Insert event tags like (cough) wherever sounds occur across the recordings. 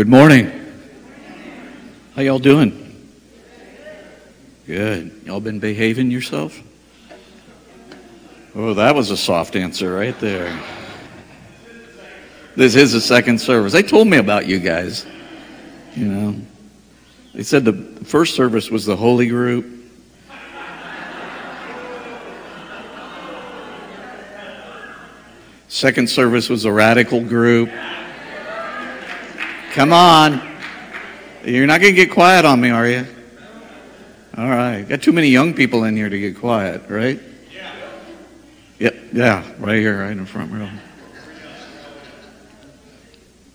Good morning. How y'all doing? Good. Y'all been behaving yourself? Oh, that was a soft answer right there. This is the second service. They told me about you guys. You know, they said the first service was the holy group. Second service was a radical group. Come on. You're not going to get quiet on me, are you? All right. Got too many young people in here to get quiet, right? Yeah. Yep. Yeah. Right here, right in the front row.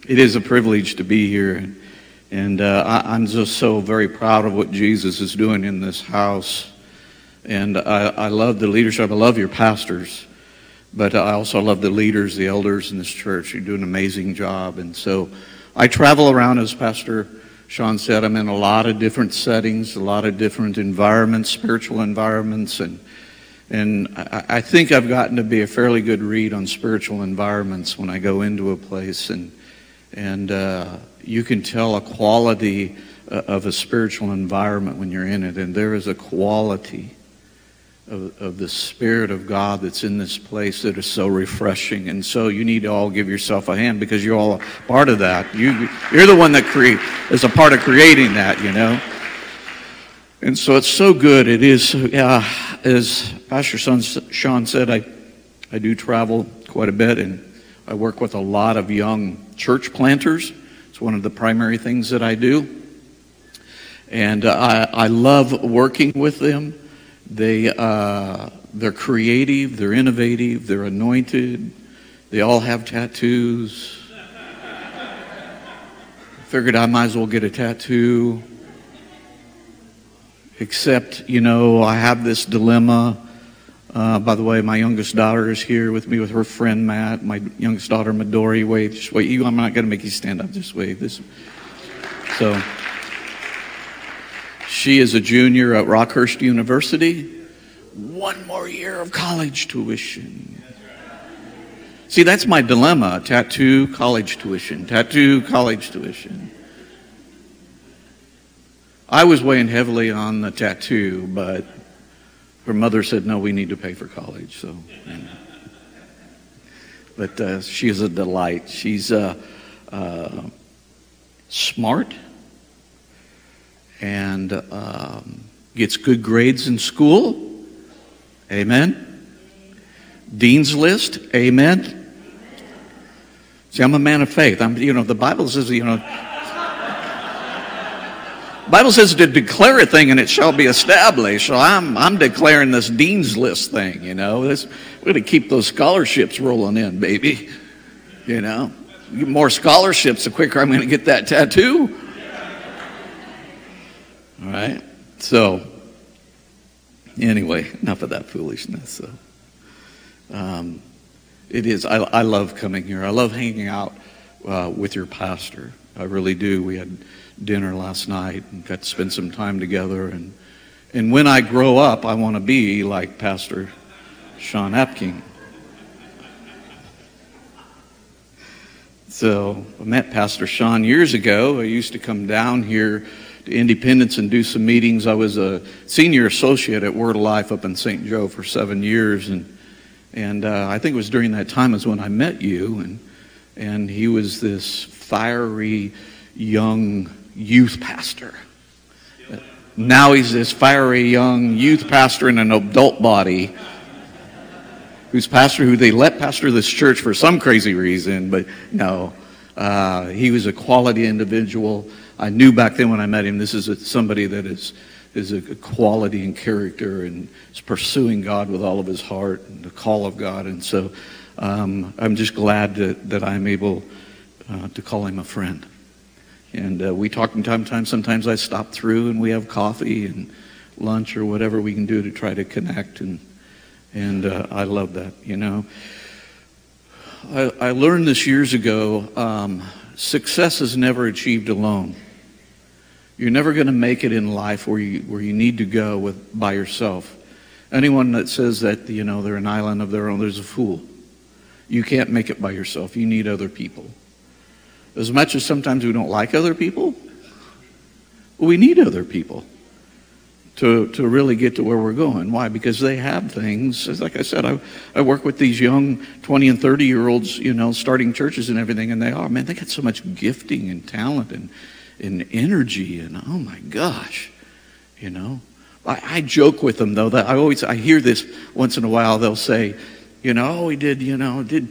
It is a privilege to be here. And uh, I, am just so very proud of what Jesus is doing in this house. And I, I love the leadership. I love your pastors. But I also love the leaders, the elders in this church. You do an amazing job. And so I travel around as Pastor Sean said, I'm in a lot of different settings, a lot of different environments, spiritual environments, and and I, think I've gotten to be a fairly good read on spiritual environments when I go into a place, and and uh, you can tell a quality uh, of a spiritual environment when you're in it, and there is a quality of, of the Spirit of God that's in this place that is so refreshing. And so you need to all give yourself a hand because you're all a part of that. You, you're the one that is a part of creating that, you know. And so it's so good. It is, uh, as Pastor Sean said, I, I do travel quite a bit and I work with a lot of young church planters. It's one of the primary things that I do. And uh, I, I love working with them. They, uh, they're creative, they're innovative, they're anointed, they all have tattoos. (laughs) Figured I might as well get a tattoo. Except, you know, I have this dilemma. Uh, by the way, my youngest daughter is here with me with her friend Matt. My youngest daughter Midori. Wait, just wait. You, I'm not going to make you stand up. Just wait. This. So. She is a junior at Rockhurst University. One more year of college tuition. See, that's my dilemma tattoo, college tuition, tattoo, college tuition. I was weighing heavily on the tattoo, but her mother said, no, we need to pay for college. So, But uh, she is a delight. She's uh, uh, smart and um, gets good grades in school. Amen. Dean's list. Amen. See, I'm a man of faith. I'm, you know, the Bible says, you know, Bible says to declare a thing and it shall be established. So I'm, I'm declaring this dean's list thing, you know. This, we're going to keep those scholarships rolling in, baby. You know, more scholarships, the quicker I'm going to get that tattoo. All right? So, anyway, enough of that foolishness. So, um, it is, I, I, love coming here. I love hanging out uh, with your pastor. I really do. We had dinner last night and got to spend some time together. And, and when I grow up, I want to be like Pastor Sean Apking. So I met Pastor Sean years ago. I used to come down here to Independence and do some meetings. I was a senior associate at Word of Life up in St. Joe for seven years, and and uh, I think it was during that time is when I met you, and and he was this fiery young youth pastor. Now he's this fiery young youth pastor in an adult body who's pastor, who they let pastor this church for some crazy reason, but no, uh, he was a quality individual. I knew back then when I met him, this is somebody that is, is a quality and character and is pursuing God with all of his heart and the call of God. And so um, I'm just glad that, that I'm able uh, to call him a friend. And uh, we talk from time to time. Sometimes I stop through and we have coffee and lunch or whatever we can do to try to connect. And, and uh, I love that, you know. I, I learned this years ago um, success is never achieved alone. You're never going to make it in life where you, where you need to go with, by yourself. Anyone that says that, you know, they're an island of their own, there's a fool. You can't make it by yourself. You need other people. As much as sometimes we don't like other people, we need other people to, to really get to where we're going. Why? Because they have things. Like I said, I, I work with these young 20 and 30 year olds, you know, starting churches and everything, and they are, man, they got so much gifting and talent and, and energy, and oh my gosh, you know. I, I joke with them, though, that I always, I hear this once in a while, they'll say, you know, oh, we did, you know, did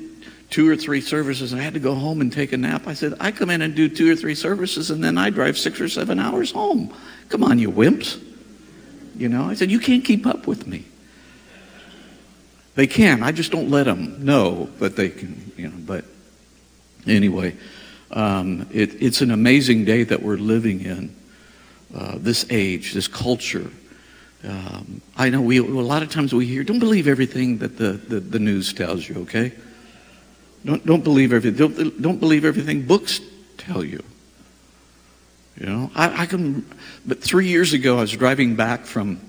two or three services I had to go home and take a nap. I said, I come in and do two or three services and then I drive six or seven hours home. Come on, you wimps. You know, I said, You can't keep up with me. They can. I just don't let them know but they can, you know. But anyway, um, it, it's an amazing day that we're living in. Uh, this age, this culture. Um, I know we a lot of times we hear, don't believe everything that the, the, the news tells you, okay? Don't, don't believe everything. Don't, don't believe everything books tell you. You know, I, I, can, but three years ago, I was driving back from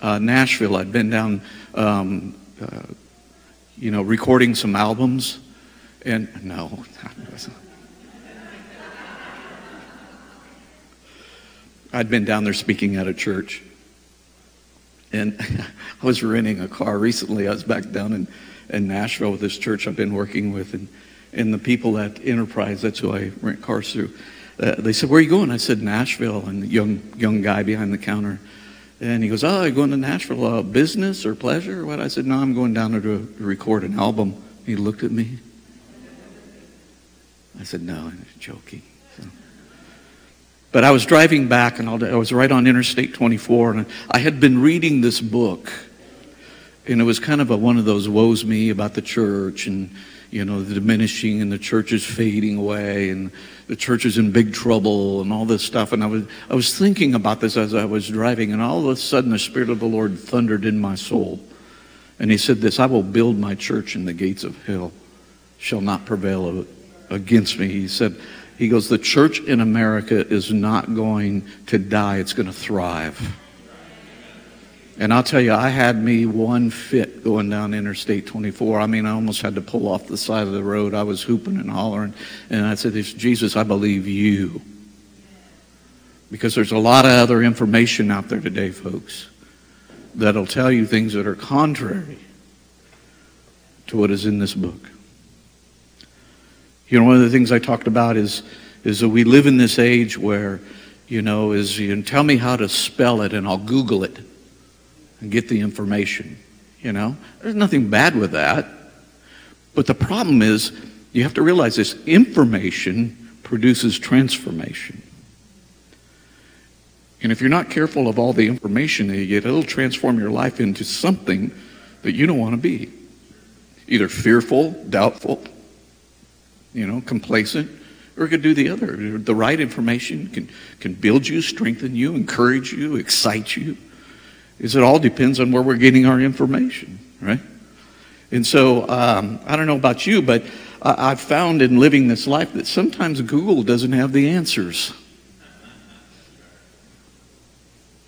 uh, Nashville. I'd been down, um, uh, you know, recording some albums. And no, (laughs) I'd been down there speaking at a church. And (laughs) I was renting a car recently. I was back down in, in Nashville with this church I've been working with. And, and the people at Enterprise, that's who I rent cars through uh, they said, Where are you going? I said, Nashville. And the young, young guy behind the counter. And he goes, Oh, you're going to Nashville? Uh, business or pleasure or what? I said, No, I'm going down there to, to record an album. He looked at me. I said, No, I'm joking. But I was driving back and I was right on Interstate 24 and I had been reading this book. And it was kind of a, one of those woes me about the church and, you know, the diminishing and the church is fading away and the church is in big trouble and all this stuff. And I was, I was thinking about this as I was driving, and all of a sudden the Spirit of the Lord thundered in my soul. And he said this, I will build my church and the gates of hell shall not prevail against me. He said, he goes, the church in America is not going to die, it's going to thrive. And I'll tell you, I had me one fit going down Interstate 24. I mean, I almost had to pull off the side of the road. I was hooping and hollering. And I said, Jesus, I believe you. Because there's a lot of other information out there today, folks, that'll tell you things that are contrary to what is in this book. You know, one of the things I talked about is, is that we live in this age where, you know, is you tell me how to spell it and I'll Google it and get the information. You know, there's nothing bad with that. But the problem is, you have to realize this information produces transformation. And if you're not careful of all the information that you get, it'll transform your life into something that you don't want to be. Either fearful, doubtful, you know, complacent, or it could do the other. The right information can, can build you, strengthen you, encourage you, excite you is it all depends on where we're getting our information, right? And so um, I don't know about you, but I, I've found in living this life that sometimes Google doesn't have the answers.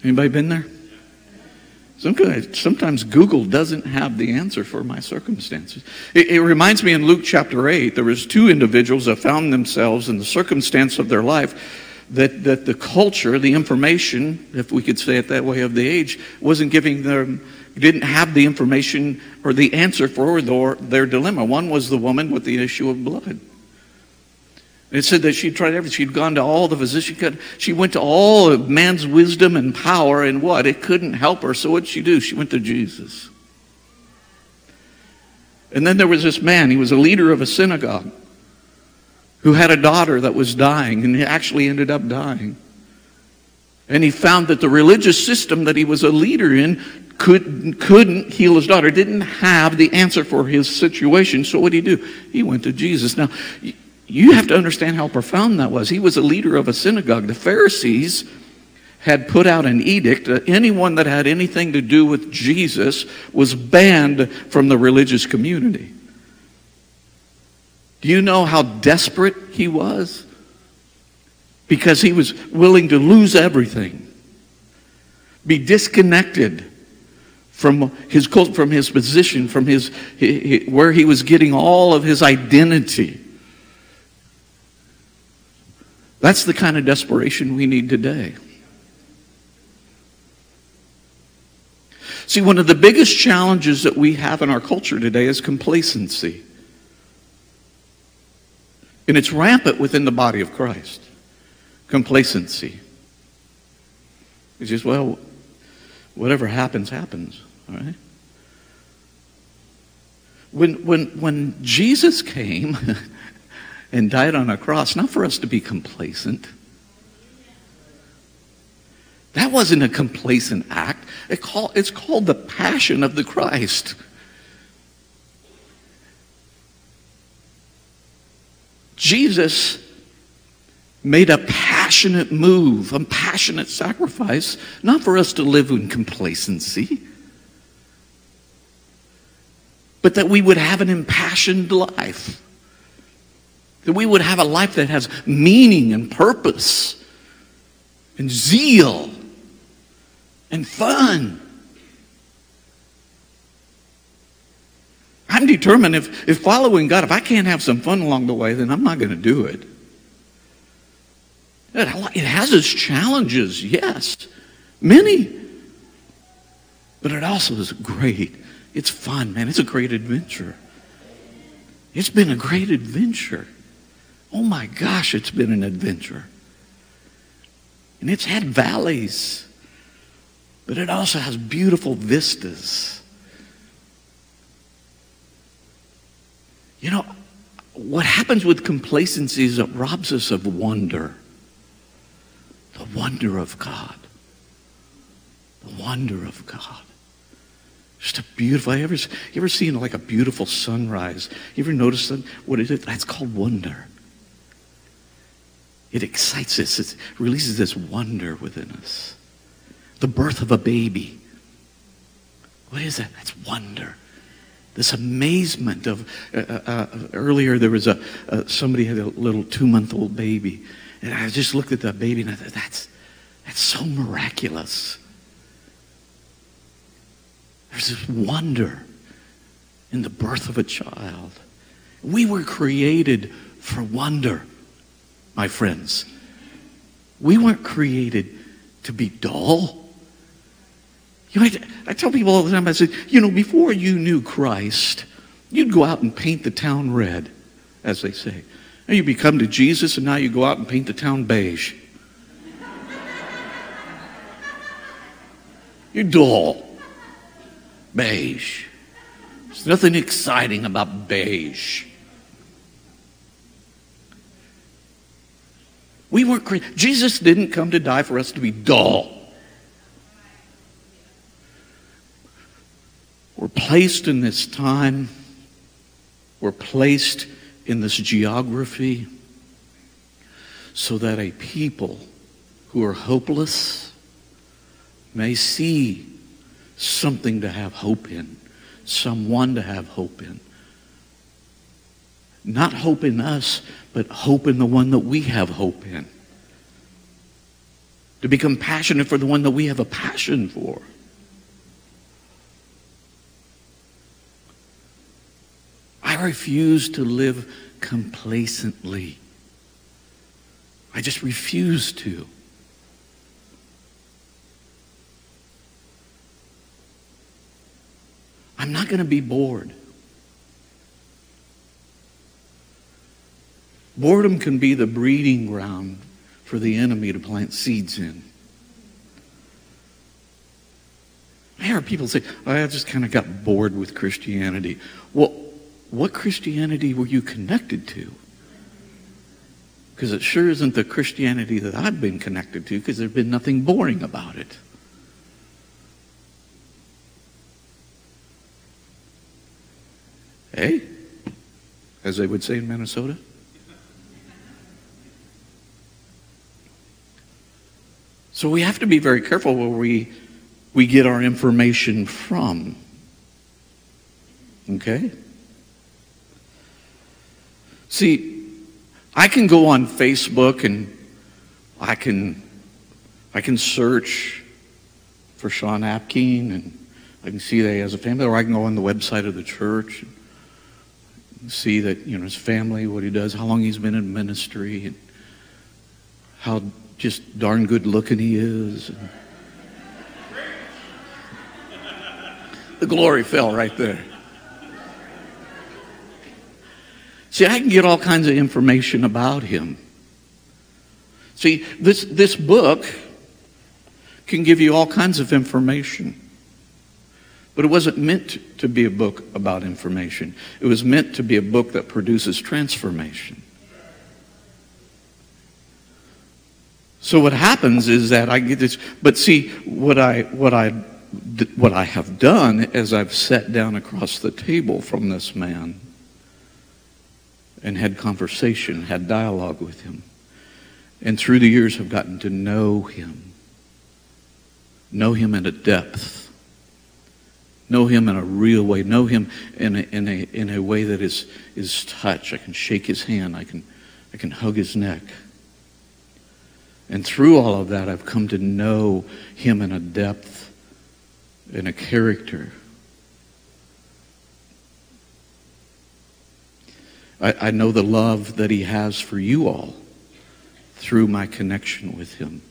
Anybody been there? Sometimes Google doesn't have the answer for my circumstances. It, it, reminds me in Luke chapter 8, there was two individuals that found themselves in the circumstance of their life that, that the culture, the information, if we could say it that way, of the age, wasn't giving them, didn't have the information or the answer for their, their dilemma. One was the woman with the issue of blood. It said that she'd tried everything. She'd gone to all the physicians. She she went to all of man's wisdom and power, and what? It couldn't help her. So what did she do? She went to Jesus. And then there was this man. He was a leader of a synagogue who had a daughter that was dying and he actually ended up dying. And he found that the religious system that he was a leader in could, couldn't heal his daughter, didn't have the answer for his situation. So what did he do? He went to Jesus. Now, you have to understand how profound that was. He was a leader of a synagogue. The Pharisees had put out an edict that anyone that had anything to do with Jesus was banned from the religious community. Do you know how desperate he was? Because he was willing to lose everything, be disconnected from his from his position, from his where he was getting all of his identity. That's the kind of desperation we need today. See, one of the biggest challenges that we have in our culture today is complacency. And it's rampant within the body of Christ. Complacency. It's just, well, whatever happens, happens. All right? When, when, when Jesus came (laughs) and died on a cross, not for us to be complacent, that wasn't a complacent act. It call, it's called the passion of the Christ. Jesus made a passionate move, a passionate sacrifice, not for us to live in complacency, but that we would have an impassioned life. That we would have a life that has meaning and purpose and zeal and fun. I'm determined if, if following God, if I can't have some fun along the way, then I'm not going to do it. It has its challenges, yes, many. But it also is great. It's fun, man. It's a great adventure. It's been a great adventure. Oh my gosh, it's been an adventure. And it's had valleys, but it also has beautiful vistas. You know, what happens with complacency is it robs us of wonder the wonder of God. The wonder of God. Just a beautiful. You ever, you ever seen like a beautiful sunrise? You ever notice that? What is it? That's called wonder. It excites us. It releases this wonder within us. The birth of a baby. What is that? That's wonder. This amazement of uh, uh, uh earlier there was a uh, somebody had a little two month old baby and I just looked at that baby and I thought, that's, that's so miraculous. There's this wonder in the birth of a child. We were created for wonder, my friends. We weren't created to be dull. You know, I, I tell people all the time, I say, you know, before you knew Christ, you'd go out and paint the town red, as they say. And you become to Jesus and now you go out and paint the town beige. (laughs) You're dull. Beige. There's nothing exciting about beige. We created. Jesus didn't come to die for us to be dull. We're placed in this time. We're placed in this geography so that a people who are hopeless may see something to have hope in, someone to have hope in. Not hope in us, but hope in the one that we have hope in. To become passionate for the one that we have a passion for. I refuse to live complacently. I just refuse to. I'm not going to be bored. Boredom can be the breeding ground for the enemy to plant seeds in. I hear people say, oh, I just kind of got bored with Christianity. Well, what Christianity were you connected to? Because it sure isn't the Christianity that I've been connected to, because there's been nothing boring about it. Hey, as they would say in Minnesota. So we have to be very careful where we, we get our information from. Okay? See, I can go on Facebook and I can I can search for Sean Apkeen and I can see that he has a family, or I can go on the website of the church and see that, you know, his family, what he does, how long he's been in ministry. And how just darn good looking he is. the glory fell right there. See, I can get all kinds of information about him. See, this, this book can give you all kinds of information. But it wasn't meant to be a book about information. It was meant to be a book that produces transformation. So what happens is that I get this, but see, what I, what I, what I have done is I've sat down across the table from this man and had conversation, had dialogue with him. And through the years have gotten to know him. Know him in a depth. Know him in a real way. Know him in a, in a, in a way that is, is touch. I can shake his hand. I can, I can hug his neck. And through all of that, I've come to know him in a depth, in a character. I, I know the love that He has for you all through my connection with Him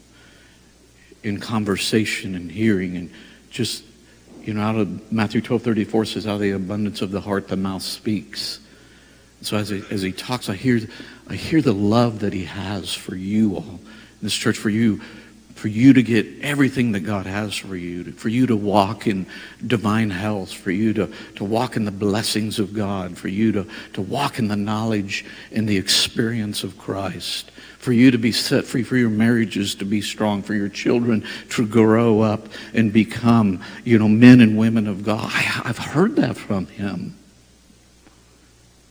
in conversation and hearing and just you know out of matthew 12 34 says out of the abundance of the heart the mouth speaks. So as he, as he talks i hear i hear the love that he has for you all this church for you for you to get everything that God has for you, for you to walk in divine health, for you to, to walk in the blessings of God, for you to, to walk in the knowledge and the experience of Christ, for you to be set free, for your marriages to be strong, for your children to grow up and become, you know, men and women of God. I, I've heard that from him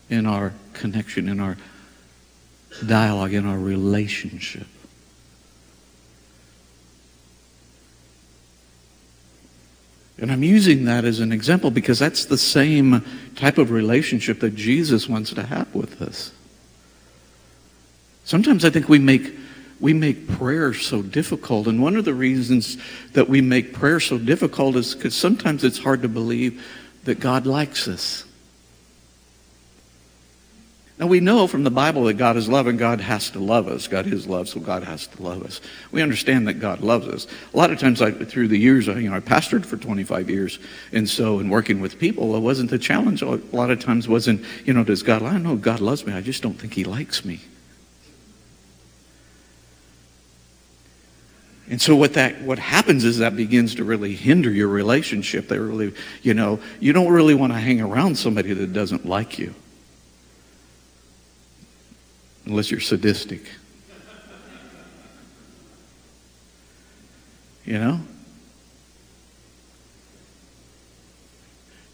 in our connection, in our dialogue, in our relationship. And I'm using that as an example because that's the same type of relationship that Jesus wants to have with us. Sometimes I think we make we make prayer so difficult, and one of the reasons that we make prayer so difficult is because sometimes it's hard to believe that God likes us. Now, we know from the Bible that God is love and God has to love us. God is love, so God has to love us. We understand that God loves us. A lot of times, I, through the years, I, you know, I pastored for 25 years, and so in working with people, it wasn't the challenge. A lot of times wasn't, you know, does God, I know God loves me, I just don't think He likes me. And so what that what happens is that begins to really hinder your relationship. They really, you know, you don't really want to hang around somebody that doesn't like you unless you're sadistic. You know?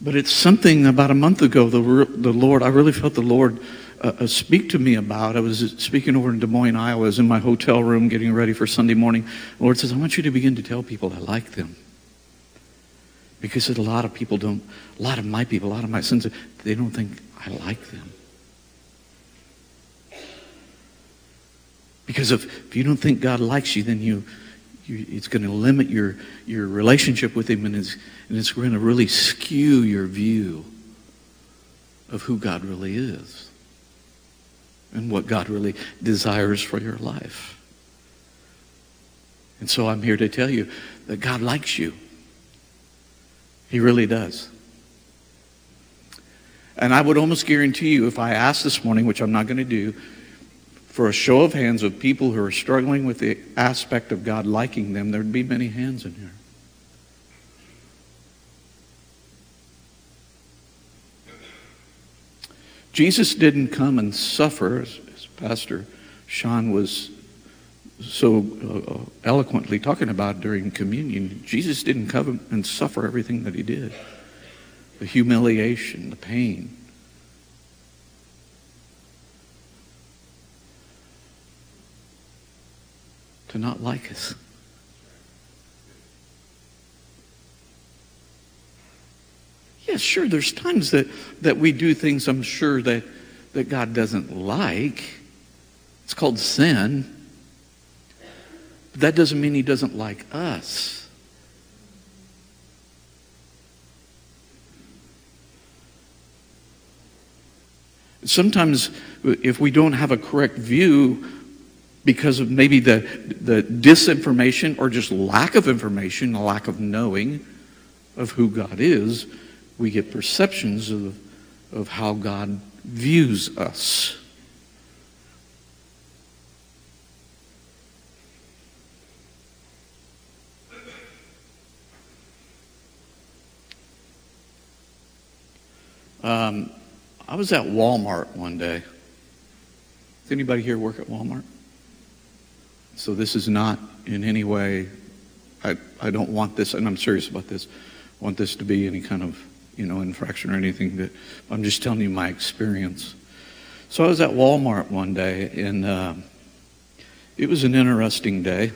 But it's something about a month ago, the, the Lord, I really felt the Lord uh, uh, speak to me about. I was speaking over in Des Moines, Iowa. I was in my hotel room getting ready for Sunday morning. The Lord says, I want you to begin to tell people I like them. Because a lot of people don't, a lot of my people, a lot of my sons, they don't think I like them. Because if, if you don't think God likes you, then you, you it's going to limit your, your relationship with Him and it's, and it's going to really skew your view of who God really is and what God really desires for your life. And so I'm here to tell you that God likes you. He really does. And I would almost guarantee you, if I asked this morning, which I'm not going to do, for a show of hands of people who are struggling with the aspect of God liking them, there'd be many hands in here. Jesus didn't come and suffer, as, as Pastor Sean was so uh, uh eloquently talking about during communion. Jesus didn't come and suffer everything that he did the humiliation, the pain, to not like us. Yeah, sure, there's times that, that we do things I'm sure that, that God doesn't like. It's called sin. But that doesn't mean He doesn't like us. Sometimes, if we don't have a correct view because of maybe the, the disinformation or just lack of information, a lack of knowing of who God is, we get perceptions of, of how God views us. Um, I was at Walmart one day. Does anybody here work at Walmart? So this is not in any way, I, I don't want this, and I'm serious about this, want this to be any kind of, you know, infraction or anything. That I'm just telling you my experience. So I was at Walmart one day, and uh, it was an interesting day.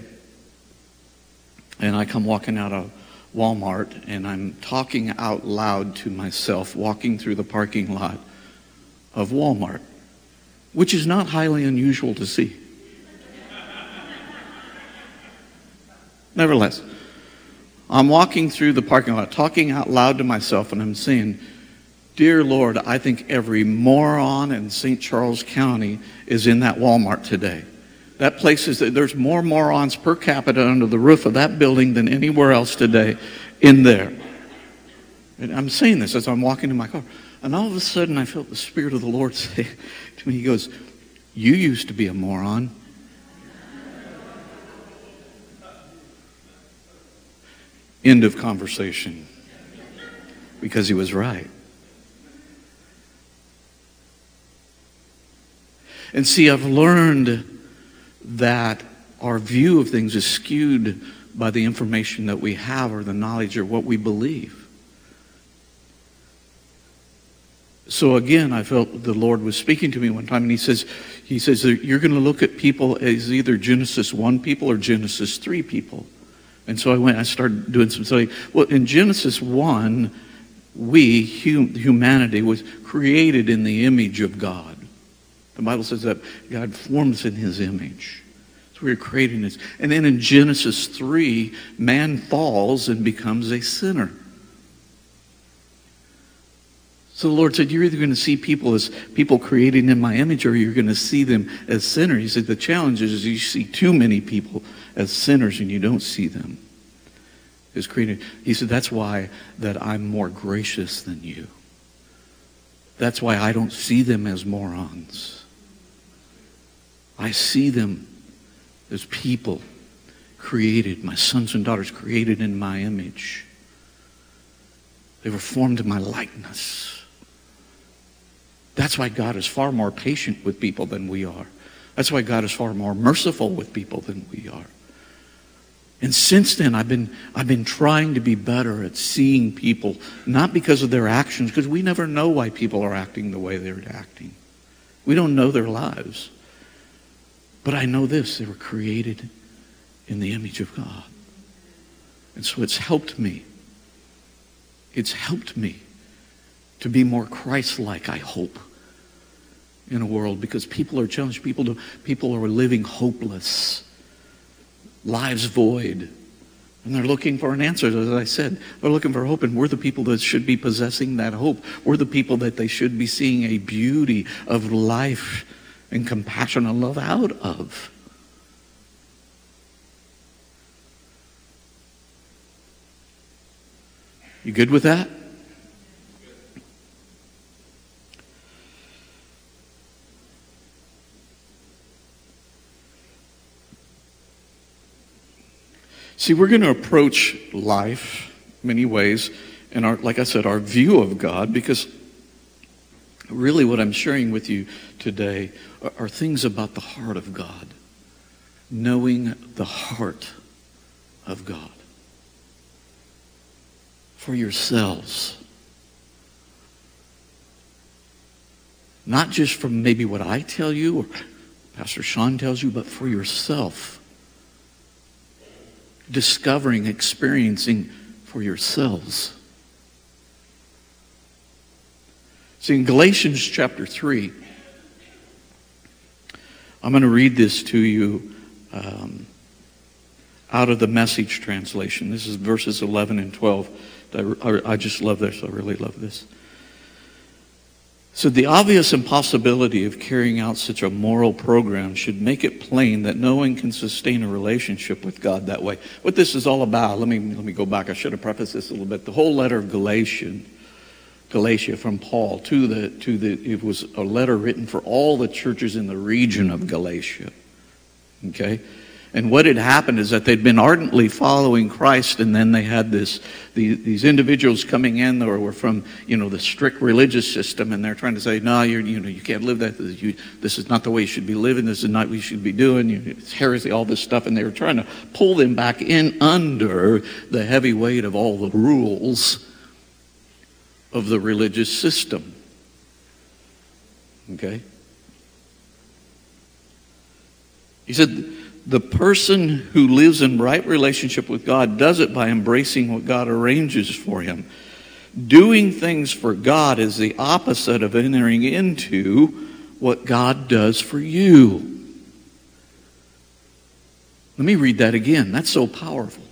And I come walking out of Walmart, and I'm talking out loud to myself, walking through the parking lot of Walmart, which is not highly unusual to see. Nevertheless, I'm walking through the parking lot, talking out loud to myself, and I'm saying, Dear Lord, I think every moron in St. Charles County is in that Walmart today. That place is, there's more morons per capita under the roof of that building than anywhere else today in there. And I'm saying this as I'm walking to my car. And all of a sudden, I felt the Spirit of the Lord (laughs) say to me, He goes, You used to be a moron. End of conversation. Because he was right. And see, I've learned that our view of things is skewed by the information that we have or the knowledge or what we believe. So again, I felt the Lord was speaking to me one time, and He says, He says you're going to look at people as either Genesis one people or Genesis three people. And so I went, I started doing some study. Well, in Genesis 1, we, hum, humanity, was created in the image of God. The Bible says that God forms in his image. So we are creating this. And then in Genesis 3, man falls and becomes a sinner. So the Lord said, You're either going to see people as people created in my image or you're going to see them as sinners. He said, The challenge is you see too many people as sinners and you don't see them as created. He said, That's why that I'm more gracious than you. That's why I don't see them as morons. I see them as people created, my sons and daughters created in my image. They were formed in my likeness. That's why God is far more patient with people than we are. That's why God is far more merciful with people than we are. And since then, I've been, I've been trying to be better at seeing people, not because of their actions, because we never know why people are acting the way they're acting. We don't know their lives. But I know this they were created in the image of God. And so it's helped me. It's helped me to be more Christ like, I hope, in a world because people are challenged. People, do, people are living hopeless, lives void. And they're looking for an answer, as I said. They're looking for hope, and we're the people that should be possessing that hope. We're the people that they should be seeing a beauty of life and compassion and love out of. You good with that? See, we're going to approach life many ways, and our, like I said, our view of God, because really what I'm sharing with you today are, are things about the heart of God, knowing the heart of God. For yourselves. Not just from maybe what I tell you or Pastor Sean tells you, but for yourself discovering, experiencing for yourselves. See, in Galatians chapter 3, I'm going to read this to you um, out of the message translation. This is verses 11 and 12. I, I just love this. I really love this. So, the obvious impossibility of carrying out such a moral program should make it plain that no one can sustain a relationship with God that way. What this is all about, let me, let me go back. I should have prefaced this a little bit. The whole letter of Galatians, Galatia from Paul to the, to the, it was a letter written for all the churches in the region of Galatia. Okay? And what had happened is that they'd been ardently following Christ, and then they had this the, these individuals coming in that were from you know the strict religious system, and they're trying to say, no, you're, you know you can't live that. You, this is not the way you should be living. This is not what you should be doing. It's heresy, all this stuff, and they were trying to pull them back in under the heavy weight of all the rules of the religious system. Okay. He said the person who lives in right relationship with God does it by embracing what God arranges for him. Doing things for God is the opposite of entering into what God does for you. Let me read that again. That's so powerful.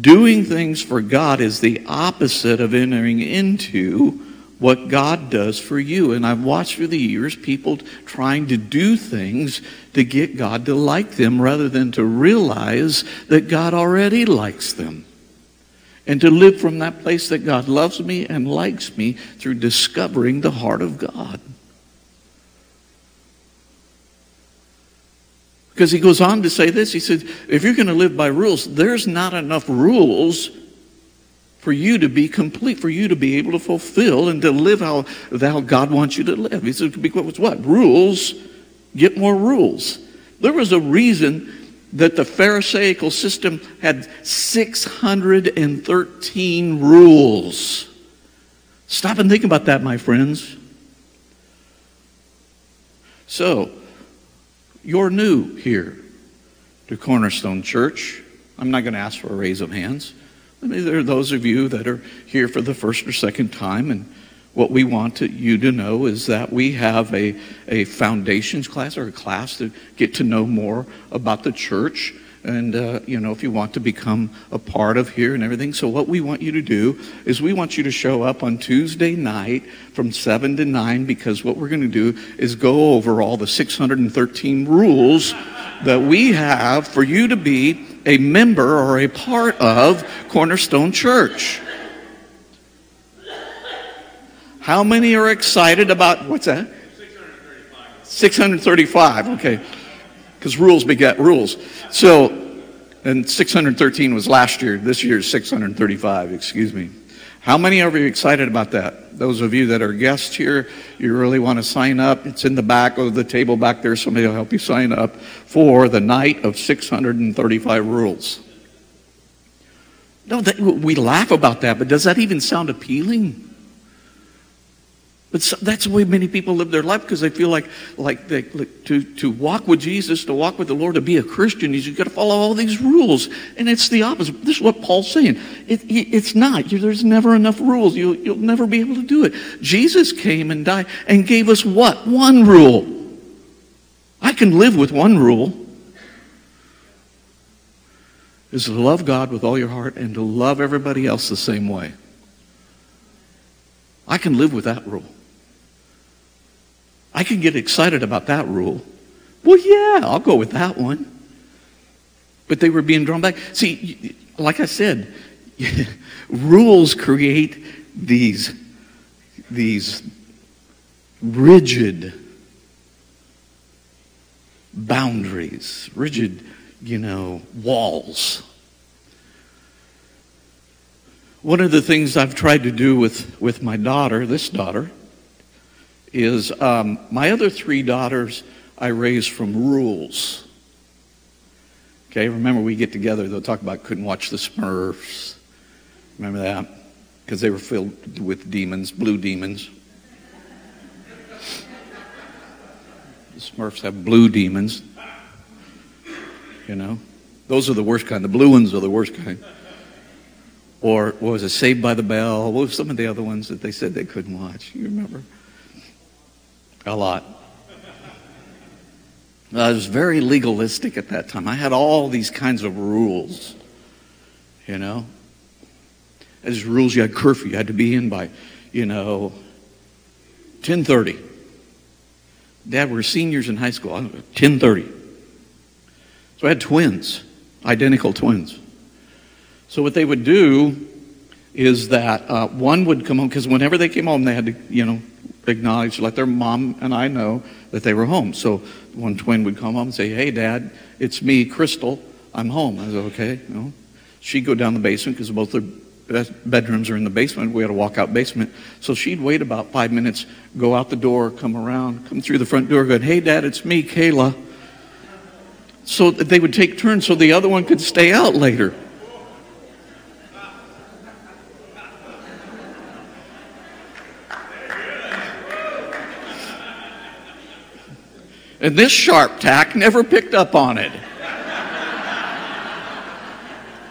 Doing things for God is the opposite of entering into what God does for you. And I've watched through the years people trying to do things to get God to like them rather than to realize that God already likes them. And to live from that place that God loves me and likes me through discovering the heart of God. Because he goes on to say this he said, if you're going to live by rules, there's not enough rules for you to be complete, for you to be able to fulfill and to live how, how God wants you to live. He said, because what? Rules, get more rules. There was a reason that the Pharisaical system had 613 rules. Stop and think about that, my friends. So, you're new here to Cornerstone Church. I'm not going to ask for a raise of hands. I mean, there are those of you that are here for the first or second time, and what we want to, you to know is that we have a, a foundations class or a class to get to know more about the church. And, uh, you know, if you want to become a part of here and everything. So, what we want you to do is we want you to show up on Tuesday night from 7 to 9 because what we're going to do is go over all the 613 rules that we have for you to be a member or a part of Cornerstone Church. How many are excited about what's that? 635. 635, okay. Because rules beget rules. So, and 613 was last year. This year is 635, excuse me. How many of you are excited about that? Those of you that are guests here, you really want to sign up. It's in the back of the table back there. Somebody will help you sign up for the night of 635 rules. No, that, we laugh about that, but does that even sound appealing? But so, that's the way many people live their life because they feel like, like, they, like, to, to walk with Jesus, to walk with the Lord, to be a Christian, is you've got to follow all these rules. And it's the opposite. This is what Paul's saying. It, it's not. There's never enough rules. You'll, you'll never be able to do it. Jesus came and died and gave us what? One rule. I can live with one rule. Is to love God with all your heart and to love everybody else the same way. I can live with that rule. I can get excited about that rule. Well, yeah, I'll go with that one. But they were being drawn back. See, like I said, (laughs) rules create these, these rigid boundaries, rigid, you know, walls. One of the things I've tried to do with, with my daughter, this daughter, is um, my other three daughters I raised from rules. Okay, remember we get together, they'll talk about couldn't watch the Smurfs. Remember that? Because they were filled with demons, blue demons. The Smurfs have blue demons. You know? Those are the worst kind. The blue ones are the worst kind. Or what was it, Saved by the Bell? What was some of the other ones that they said they couldn't watch? You remember? A lot. I was very legalistic at that time. I had all these kinds of rules, you know. As rules, you had curfew. You had to be in by, you know, 10:30. Dad, we're seniors in high school. 10:30. So I had twins, identical twins. So what they would do is that uh, one would come home because whenever they came home, they had to, you know, acknowledge, let their mom and I know that they were home. So one twin would come home and say, "Hey, Dad, it's me, Crystal. I'm home." I said, "Okay." You know, she'd go down the basement because both their bedrooms are in the basement. We had a walkout basement. So she'd wait about five minutes, go out the door, come around, come through the front door, go, "Hey, Dad, it's me, Kayla." So they would take turns so the other one could stay out later. And this sharp tack never picked up on it.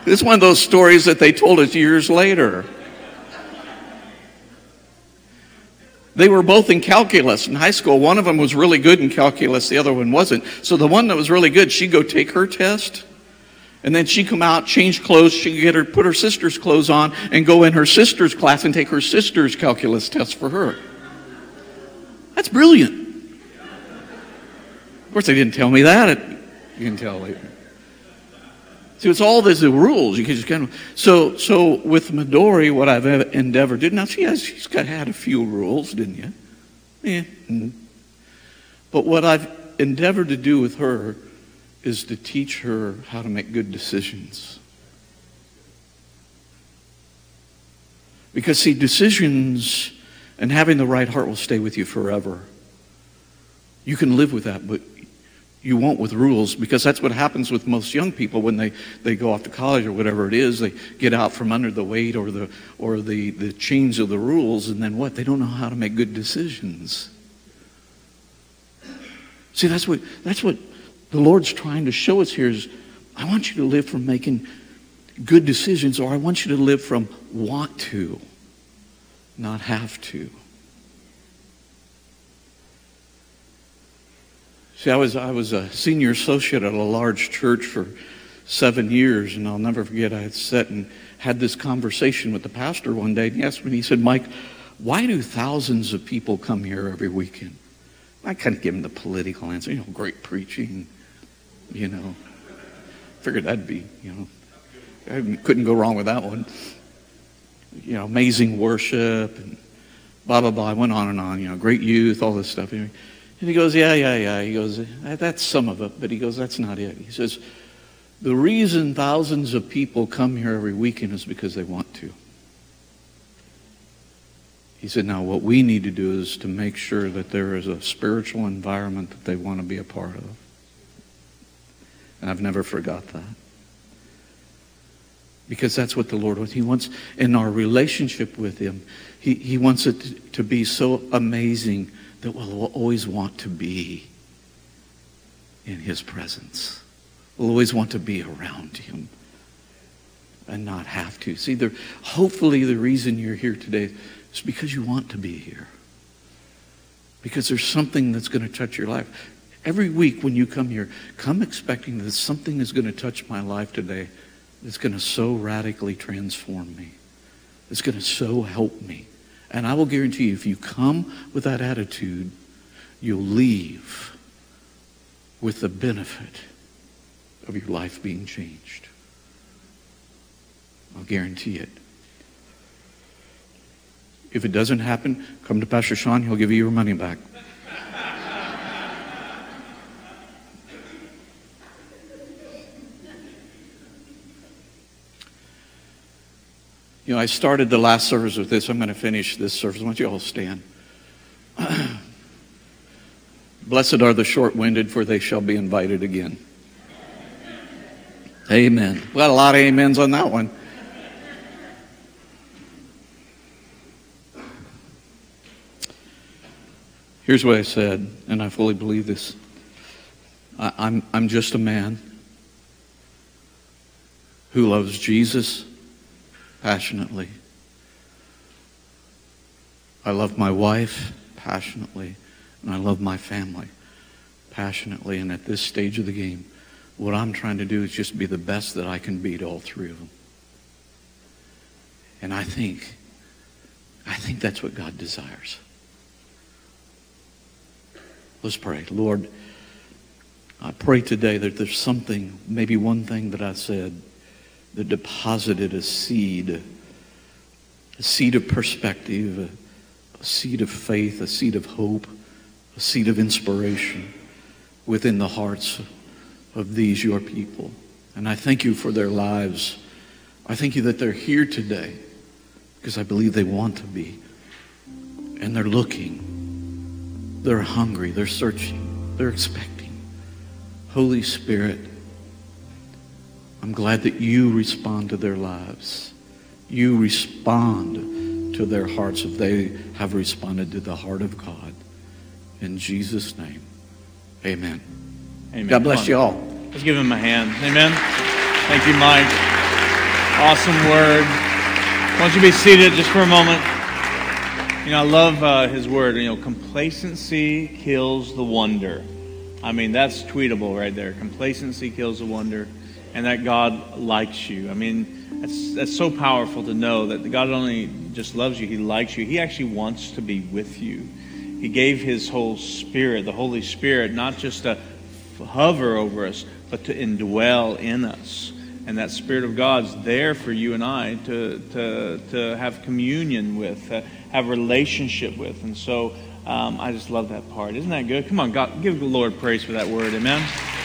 Is one of those stories that they told us years later. They were both in calculus in high school. One of them was really good in calculus, the other one wasn't. So the one that was really good, she'd go take her test. And then she'd come out, change clothes, she'd get her, put her sister's clothes on, and go in her sister's class and take her sister's calculus test for her. That's brilliant. Of course, they didn't tell me that. You can tell later. See, it's all these rules. You can just kind of so so with Midori, what I've endeavored to now she has she's got had a few rules, didn't you? Yeah. Mm-hmm. But what I've endeavored to do with her is to teach her how to make good decisions. Because see, decisions and having the right heart will stay with you forever. You can live with that, but you won't with rules because that's what happens with most young people when they, they go off to college or whatever it is. They get out from under the weight or the or the, the chains of the rules, and then what? They don't know how to make good decisions. See, that's what that's what the Lord's trying to show us here is I want you to live from making good decisions, or I want you to live from want to, not have to. See, I was, I was a senior associate at a large church for seven years, and I'll never forget I had sat and had this conversation with the pastor one day, and he asked me, he said, Mike, why do thousands of people come here every weekend? I kind of give him the political answer, you know, great preaching, you know. Figured that'd be, you know, I couldn't go wrong with that one. You know, amazing worship and blah, blah, blah. I went on and on, you know, great youth, all this stuff. And he goes, Yeah, yeah, yeah. He goes, eh, That's some of it. But he goes, That's not it. He says, The reason thousands of people come here every weekend is because they want to. He said, Now, what we need to do is to make sure that there is a spiritual environment that they want to be a part of. And I've never forgot that. Because that's what the Lord wants. He wants, in our relationship with Him, He, he wants it to, to be so amazing that we'll always want to be in His presence. We'll always want to be around Him and not have to. See, there, hopefully, the reason you're here today is because you want to be here. Because there's something that's going to touch your life. Every week when you come here, come expecting that something is going to touch my life today that's going to so radically transform me. It's going to so help me. And I will guarantee you, if you come with that attitude, you'll leave with the benefit of your life being changed. I'll guarantee it. If it doesn't happen, come to Pastor Sean, he'll give you your money back. You know, I started the last service with this. I'm going to finish this service. Why don't you all stand? (clears throat) Blessed are the short winded, for they shall be invited again. Amen. We got a lot of amens on that one. Here's what I said, and I fully believe this. I, I'm, I'm just a man who loves Jesus passionately. I love my wife passionately, and I love my family passionately. And at this stage of the game, what I'm trying to do is just be the best that I can be to all three of them. And I think, I think that's what God desires. Let's pray. Lord, I pray today that there's something, maybe one thing that I said, that deposited a seed, a seed of perspective, a, seed of faith, a seed of hope, a seed of inspiration within the hearts of these, your people. And I thank you for their lives. I thank you that they're here today because I believe they want to be. And they're looking, they're hungry, they're searching, they're expecting. Holy Spirit, I'm glad that you respond to their lives. You respond to their hearts if they have responded to the heart of God. In Jesus' name, amen. Amen. God bless you all. Let's give him a hand. Amen. Thank you, Mike. Awesome word. Why don't you be seated just for a moment? You know, I love uh, his word. You know, complacency kills the wonder. I mean, that's tweetable right there. Complacency kills the wonder, and that God likes you. I mean, that's that's so powerful to know that God only just loves you, He likes you. He actually wants to be with you. He gave His whole Spirit, the Holy Spirit, not just to hover over us, but to indwell in us. And that Spirit of God's there for you and I to, to, to have communion with, uh, have relationship with. And so um, I just love that part. Isn't that good? Come on, God, give the Lord praise for that word. Amen.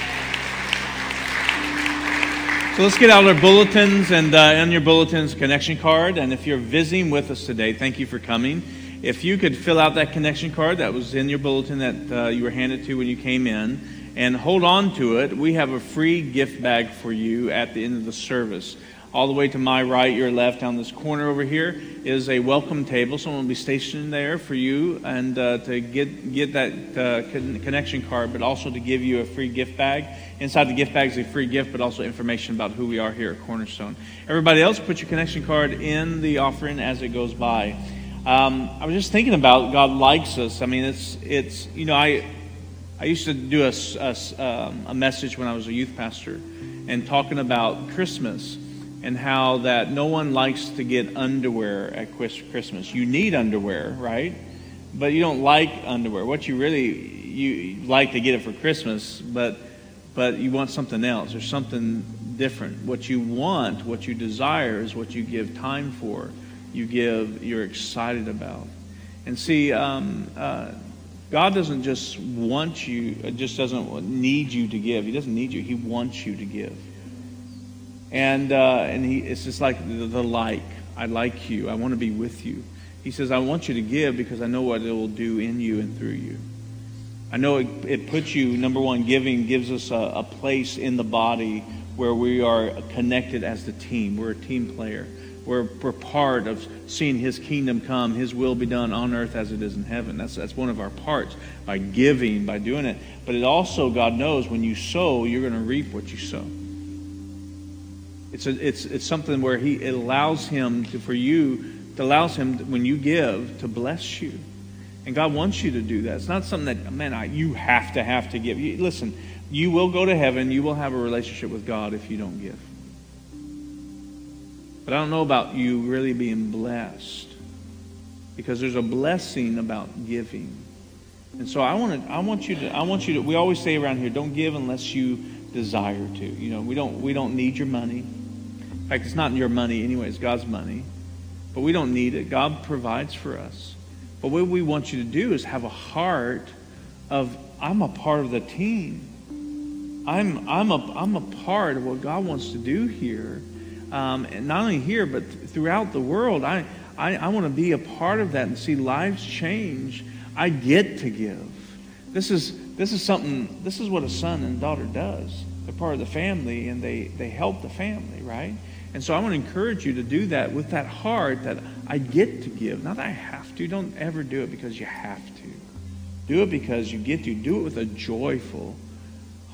So let's get out our bulletins and uh, on your bulletins connection card. And if you're visiting with us today, thank you for coming. If you could fill out that connection card that was in your bulletin that uh, you were handed to when you came in and hold on to it. We have a free gift bag for you at the end of the service. All the way to my right, your left, down this corner over here is a welcome table. Someone will be stationed there for you and uh, to get get that uh, con- connection card, but also to give you a free gift bag. Inside the gift bag is a free gift, but also information about who we are here at Cornerstone. Everybody else, put your connection card in the offering as it goes by. Um, I was just thinking about God likes us. I mean, it's it's you know I I used to do a, a, um, a, message when I was a youth pastor and talking about Christmas and how that no one likes to get underwear at Christmas. You need underwear, right? But you don't like underwear. What you really you like to get it for Christmas, but but you want something else or something different. What you want, what you desire, is what you give time for. You give, you're excited about. And see, um, uh, God doesn't just want you, uh, just doesn't need you to give. He doesn't need you. He wants you to give. And uh, and he, it's just like the, the like. I like you. I want to be with you. He says, I want you to give because I know what it will do in you and through you. I know it, it puts you, number one, giving gives us a, a place in the body where we are connected as the team. We're a team player. We're, we're part of seeing His kingdom come, His will be done on earth as it is in heaven. That's, that's one of our parts by giving, by doing it. But it also, God knows, when you sow, you're going to reap what you sow. It's, a, it's, it's something where he, it allows Him to, for you, it allows Him, when you give, to bless you. And God wants you to do that. It's not something that, man, I, you have to have to give. You, listen, you will go to heaven. You will have a relationship with God if you don't give. But I don't know about you really being blessed because there's a blessing about giving. And so I want to I want you to I want you to we always say around here don't give unless you desire to. You know, we don't we don't need your money. In fact, it's not your money anyway, it's God's money. But we don't need it. God provides for us. But what we want you to do is have a heart of I'm a part of the team. I'm I'm a I'm a part of what God wants to do here um, and not only here, but throughout the world. I, I, I want to be a part of that and see lives change. I get to give. This is, this is something, this is what a son and daughter does. They're part of the family and they, they help the family, right? And so I want to encourage you to do that with that heart that I get to give. Not that I have to. Don't ever do it because you have to. Do it because you get to. Do it with a joyful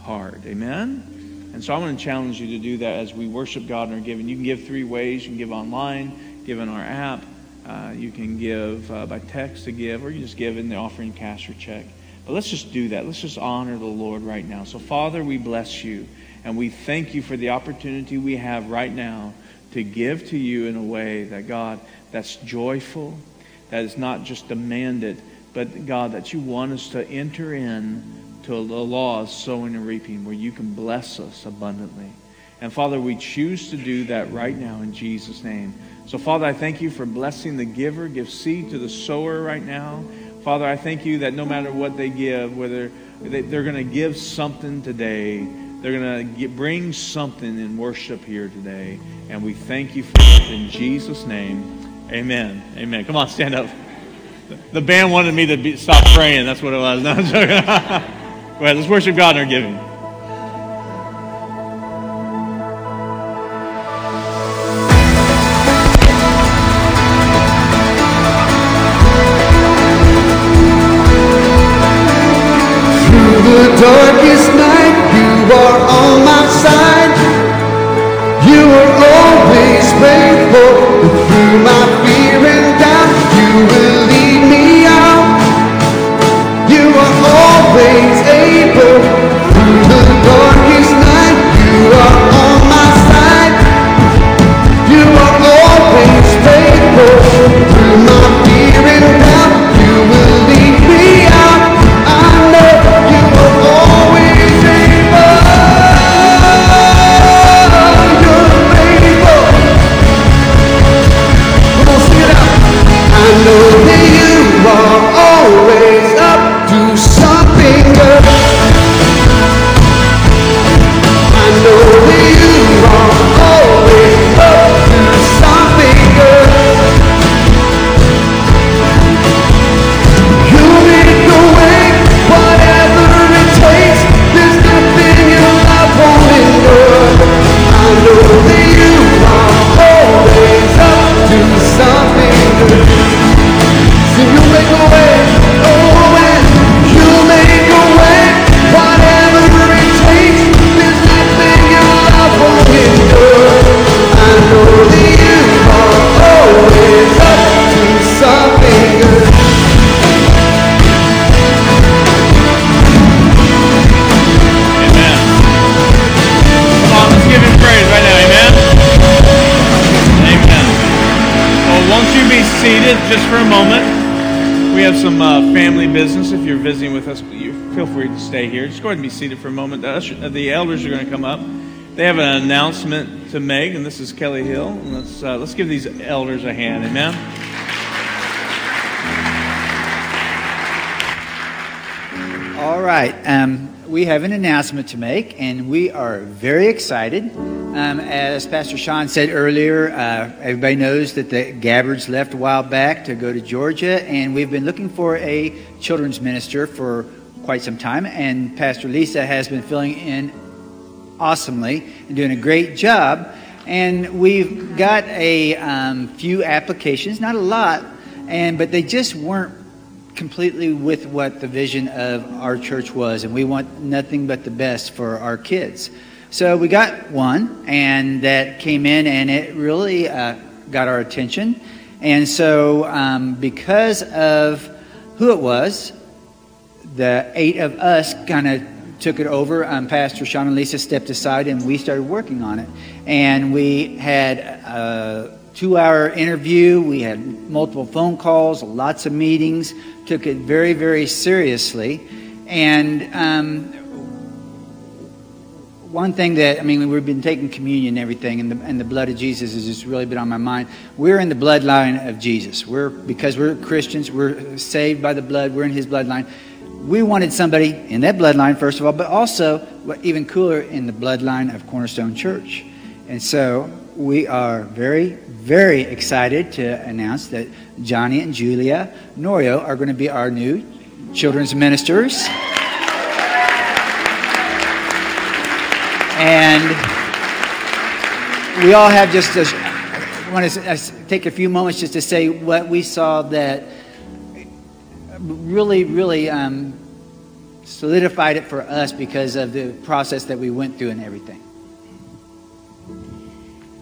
heart. Amen? And so I want to challenge you to do that as we worship God and are giving. You can give three ways. You can give online, give in our app. Uh, you can give uh, by text to give, or you just give in the offering cash or check. But let's just do that. Let's just honor the Lord right now. So, Father, we bless you, and we thank you for the opportunity we have right now to give to you in a way that, God, that's joyful, that is not just demanded, but God, that you want us to enter in to the law of sowing and reaping where you can bless us abundantly. And Father, we choose to do that right now in Jesus' name. So, Father, I thank you for blessing the giver. Give seed to the sower right now. Father, I thank you that no matter what they give, whether they're going to give something today, they're going to bring something in worship here today. And we thank you for it in Jesus' name. Amen. Amen. Come on, stand up. The band wanted me to be, stop praying. That's what it was. (laughs) No, (laughs) Go ahead. Let's worship God in our giving. Stay here. Just go ahead and be seated for a moment. The, usher, the elders are going to come up. They have an announcement to make, and this is Kelly Hill. And let's uh, let's give these elders a hand. Amen. All right. Um, we have an announcement to make, and we are very excited. Um, as Pastor Sean said earlier, uh, everybody knows that the Gabbards left a while back to go to Georgia, and we've been looking for a children's minister for quite some time. And Pastor Lisa has been filling in awesomely and doing a great job. And we've got a um, few applications, not a lot, and but they just weren't completely with what the vision of our church was, and we want nothing but the best for our kids. So we got one, and that came in, and it really uh, got our attention. And so, um, because of who it was, the eight of us kind of took it over. Um, Pastor Sean and Lisa stepped aside, and we started working on it. And we had a two-hour interview. We had multiple phone calls, lots of meetings. Took it very, very seriously. And um, one thing that I mean, we've been taking communion and everything, and the, and the blood of Jesus has just really been on my mind. We're in the bloodline of Jesus. We're because we're Christians. We're saved by the blood. We're in His bloodline. We wanted somebody in that bloodline, first of all, but also, what even cooler, in the bloodline of Cornerstone Church. And so we are very, very excited to announce that Johnny and Julia Norio are going to be our new children's ministers. And we all have just, I want to take a few moments just to say what we saw that really, really um, solidified it for us because of the process that we went through and everything.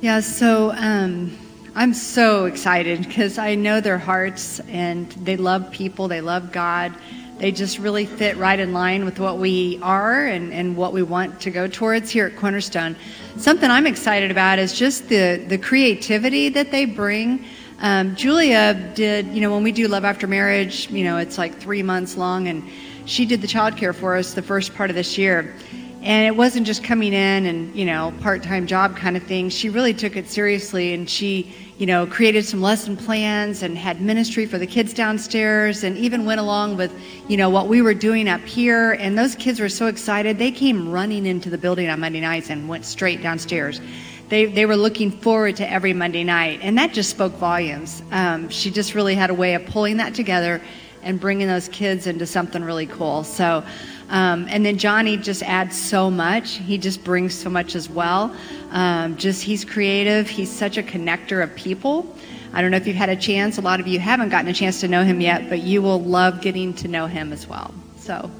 Yeah, so um, I'm so excited because I know their hearts and they love people, they love God. They just really fit right in line with what we are and, and what we want to go towards here at Cornerstone. Something I'm excited about is just the, the creativity that they bring. Um, Julia did, you know, when we do Love After Marriage, you know, it's like three months long, and she did the childcare for us the first part of this year. And it wasn't just coming in and, you know, part time job kind of thing. She really took it seriously and she, you know, created some lesson plans and had ministry for the kids downstairs and even went along with, you know, what we were doing up here. And those kids were so excited. They came running into the building on Monday nights and went straight downstairs. They, they were looking forward to every Monday night. And that just spoke volumes. Um, she just really had a way of pulling that together and bringing those kids into something really cool. So, um, and then Johnny just adds so much. He just brings so much as well. Um, just he's creative. He's such a connector of people. I don't know if you've had a chance. A lot of you haven't gotten a chance to know him yet, but you will love getting to know him as well. So.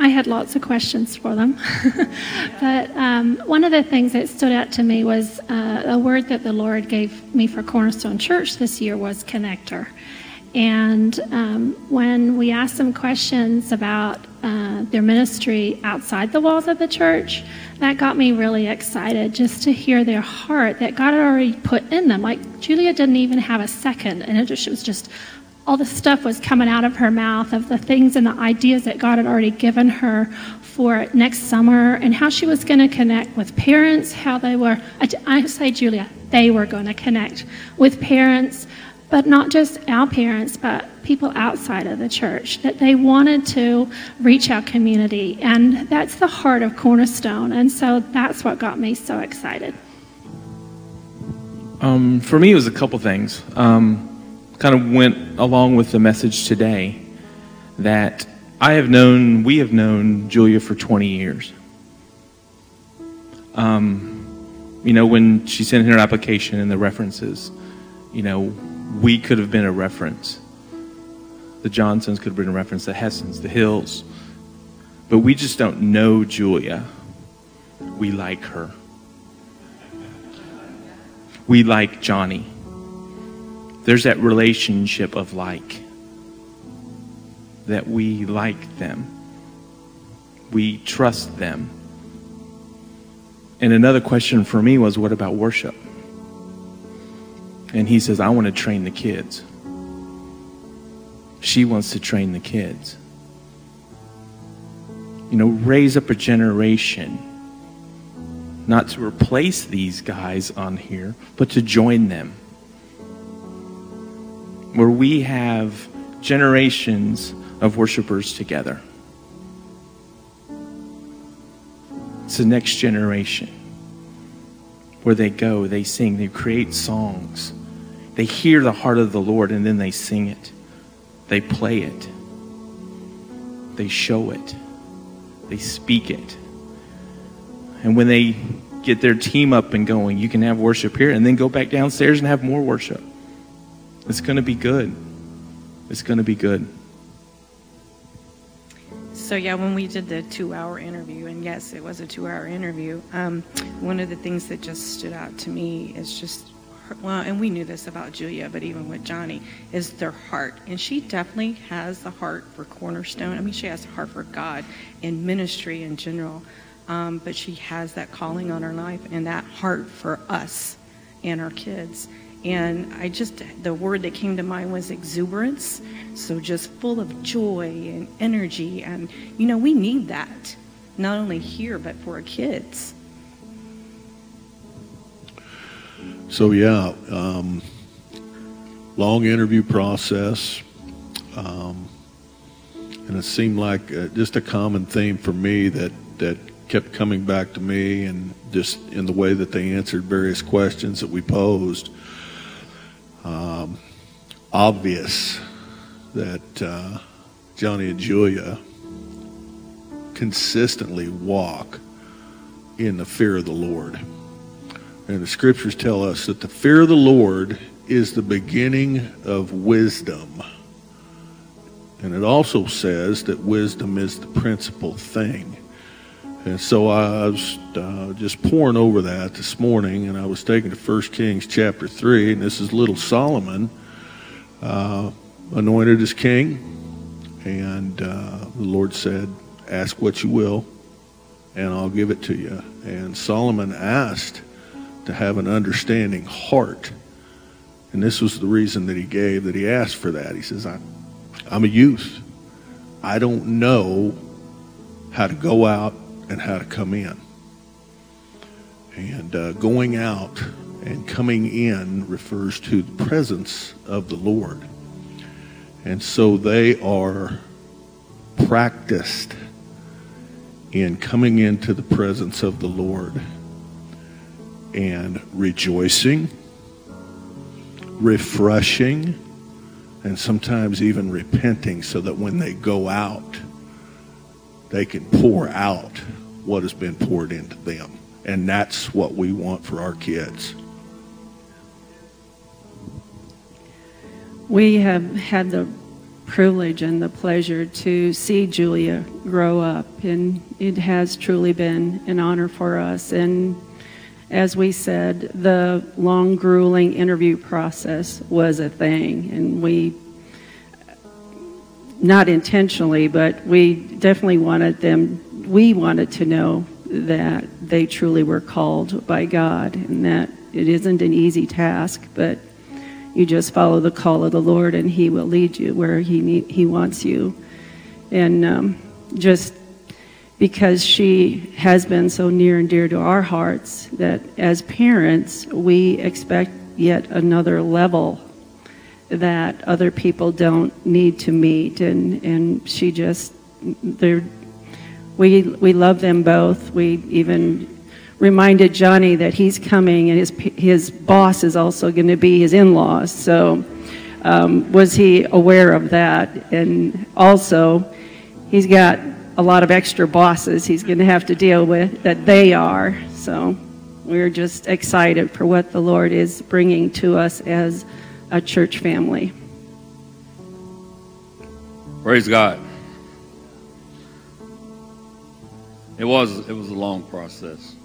I had lots of questions for them. (laughs) but um, one of the things that stood out to me was uh, a word that the Lord gave me for Cornerstone Church this year was connector. And um, when we asked them questions about uh, their ministry outside the walls of the church, that got me really excited just to hear their heart that God had already put in them. Like Julia didn't even have a second, and it, just, was just all the stuff was coming out of her mouth of the things and the ideas that God had already given her for next summer and how she was going to connect with parents, how they were, I say, Julia, they were going to connect with parents but not just our parents, but people outside of the church, that they wanted to reach our community. And that's the heart of Cornerstone. And so that's what got me so excited. Um, for me, it was a couple things. Um, kind of went along with the message today that I have known, we have known Julia for 20 years. Um, you know, when she sent in her application and the references, you know, we could have been a reference. The Johnsons could have been a reference, the Hessens, the Hills. But we just don't know Julia. We like her. We like Johnny. There's that relationship of like, that we like them. We trust them. And another question for me was what about worship? And he says, I want to train the kids. She wants to train the kids. You know, raise up a generation, not to replace these guys on here, but to join them. Where we have generations of worshipers together. It's the next generation where they go, they sing, they create songs they hear the heart of the Lord and then they sing it. They play it. They show it. They speak it. And when they get their team up and going, you can have worship here and then go back downstairs and have more worship. It's going to be good. It's going to be good. So, yeah, when we did the two hour interview, and yes, it was a two hour interview, um, one of the things that just stood out to me is just well, and we knew this about Julia, but even with Johnny, is their heart. And she definitely has the heart for Cornerstone. I mean, she has the heart for God and ministry in general. Um, but she has that calling on her life and that heart for us and our kids. And I just, the word that came to mind was exuberance. So just full of joy and energy. And, you know, we need that, not only here, but for our kids. So yeah, um, long interview process, um, and it seemed like uh, just a common theme for me that that kept coming back to me, and just in the way that they answered various questions that we posed. Um, obvious that uh, Johnny and Julia consistently walk in the fear of the Lord. And the scriptures tell us that the fear of the Lord is the beginning of wisdom. And it also says that wisdom is the principal thing. And so I was uh, just pouring over that this morning, and I was taking to 1 Kings chapter 3, and this is little Solomon, uh, anointed as king. And uh, the Lord said, Ask what you will, and I'll give it to you. And Solomon asked to have an understanding heart And this was the reason that he gave, that he asked for that. He says, I, I'm a youth. I don't know how to go out and how to come in. And uh, going out and coming in refers to the presence of the Lord. And so they are practiced in coming into the presence of the Lord and rejoicing, refreshing, and sometimes even repenting so that when they go out, they can pour out what has been poured into them. And that's what we want for our kids. We have had the privilege and the pleasure to see Julia grow up, and it has truly been an honor for us. And as we said, the long, grueling interview process was a thing, and we, not intentionally, but we definitely wanted them, we wanted to know that they truly were called by God, and that it isn't an easy task, but you just follow the call of the Lord, and He will lead you where He need, He wants you. And um, just because she has been so near and dear to our hearts that as parents we expect yet another level that other people don't need to meet. And and she just they we we love them both. We even reminded Johnny that he's coming and his his boss is also going to be his in-laws. So um, was he aware of that? And also he's got a lot of extra bosses he's going to have to deal with that they are. So we're just excited for what the Lord is bringing to us as a church family. Praise God. It was it was a long process.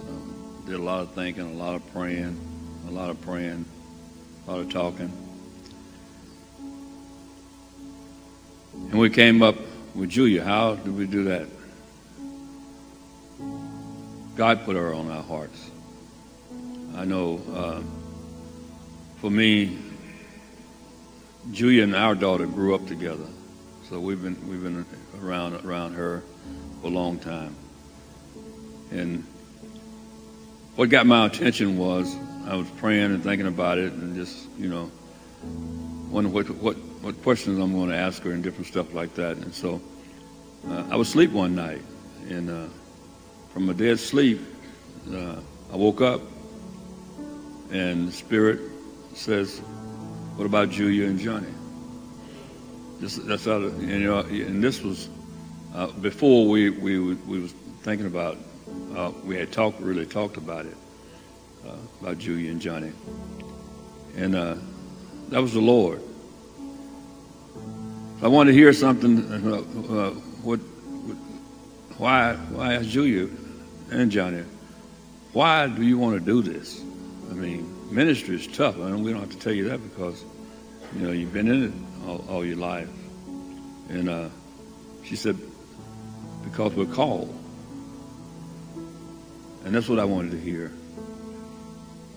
Um, did a lot of thinking, a lot of praying, a lot of praying, a lot of talking. And we came up with Julia. How did we do that? God put her on our hearts. I know uh, for me, Julia and our daughter grew up together. So we've been we've been around around her for a long time. And what got my attention was I was praying and thinking about it and just, you know, wondering what what what questions I'm going to ask her and different stuff like that. And so uh, I was asleep one night, and uh, from a dead sleep, uh, I woke up, and the Spirit says, "What about Julia and Johnny?" That's how, you know, and this was uh, before we we we was thinking about. Uh, we had talked really talked about it uh, about Julia and Johnny, and that was the Lord. I want to hear something. Uh, uh, what, what, why, why ask Julia and Johnny? Why do you want to do this? I mean, ministry is tough. I mean, we don't have to tell you that because you know you've been in it all, all your life. And uh, she said, because we're called. And that's what I wanted to hear.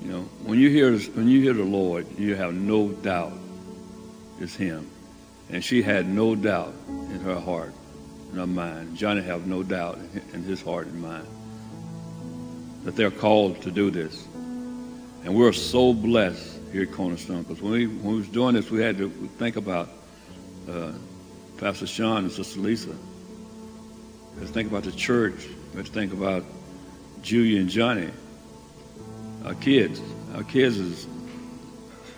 You know, when you hear when you hear the Lord, you have no doubt it's Him. And she had no doubt in her heart and her mind. Johnny had no doubt in his heart and mind that they're called to do this. And we're so blessed here at Cornerstone because when we, when we was doing this, we had to think about uh, Pastor Sean and Sister Lisa. We had to think about the church. To think about Julia and Johnny. Our kids. Our kids is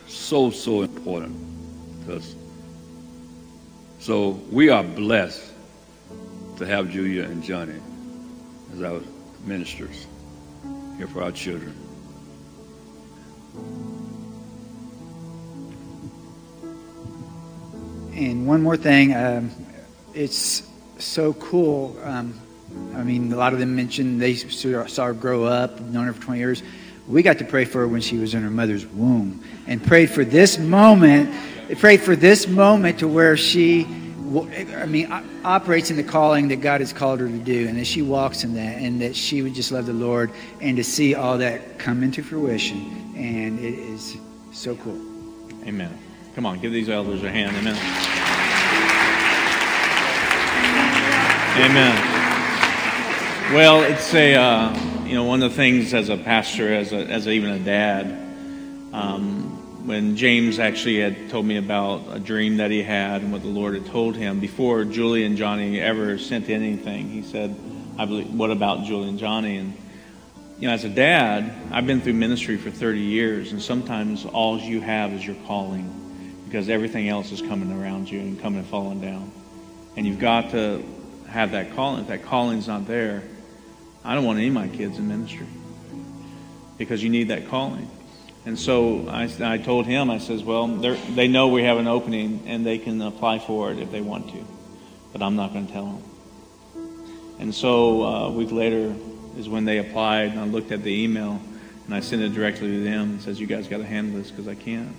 so, so important to us. So we are blessed to have Julia and Johnny as our ministers here for our children. And one more thing, um, it's so cool. Um, I mean, a lot of them mentioned they saw her grow up, known her for 20 years. We got to pray for her when she was in her mother's womb and prayed for this moment, prayed for this moment to where she I mean, operates in the calling that God has called her to do, and that she walks in that, and that she would just love the Lord, and to see all that come into fruition, and it is so cool. Amen. Come on, give these elders a hand. Amen. Amen. Well, it's a uh, you know one of the things as a pastor, as a, as a, even a dad, um, when James actually had told me about a dream that he had and what the Lord had told him before Julie and Johnny ever sent anything, he said, "I believe, what about Julie and Johnny?" And you know, as a dad, I've been through ministry for 30 years, and sometimes all you have is your calling because everything else is coming around you and coming and falling down. And you've got to have that calling. If that calling's not there, I don't want any of my kids in ministry because you need that calling. And so I, I told him, I says, well, they're- know we have an opening and they can apply for it if they want to, but I'm not going to tell them. And so uh, a week later is when they applied, and I looked at the email and I sent it directly to them and says, "You guys got to handle this because I can't."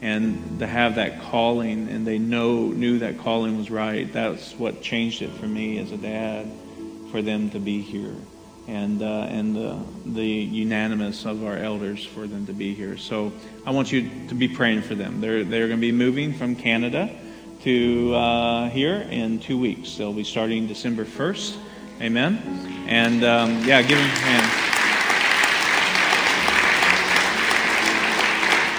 And to have that calling, and they know knew that calling was right. That's what changed it for me as a dad, for them to be here, and uh, and the the unanimous of our elders for them to be here. So I want you to be praying for them. They're they're going to be moving from Canada to uh, here in two weeks. They'll be starting December 1st. Amen. And um, yeah, give them a hand.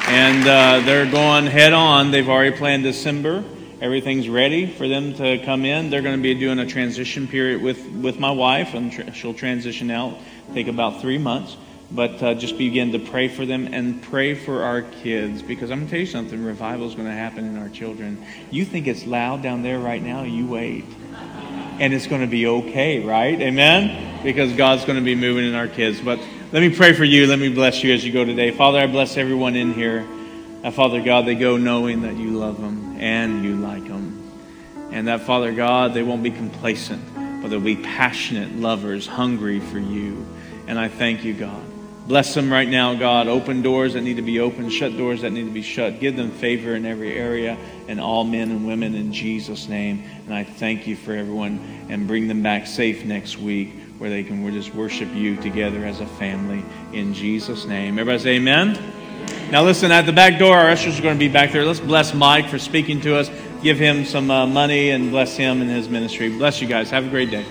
And uh, they're going head on. They've already planned December. Everything's ready for them to come in. They're going to be doing a transition period with, with my wife, and tr- she'll transition out, take about three months. But uh, just begin to pray for them and pray for our kids because I'm going to tell you something revival is going to happen in our children. You think it's loud down there right now, you wait. And it's going to be okay, right? Amen? Because God's going to be moving in our kids. But let me pray for you. Let me bless you as you go today. Father, I bless everyone in here. Uh, Father God, they go knowing that you love them and you like them. And that, Father God, they won't be complacent, but they'll be passionate lovers, hungry for you. And I thank you, God. Bless them right now, God. Open doors that need to be opened, shut doors that need to be shut. Give them favor in every area and all men and women in Jesus' name. And I thank you for everyone and bring them back safe next week where they can just worship you together as a family in Jesus' name. Everybody say amen. Now, listen, at the back door, our ushers are going to be back there. Let's bless Mike for speaking to us. Give him some uh, money and bless him and his ministry. Bless you guys. Have a great day.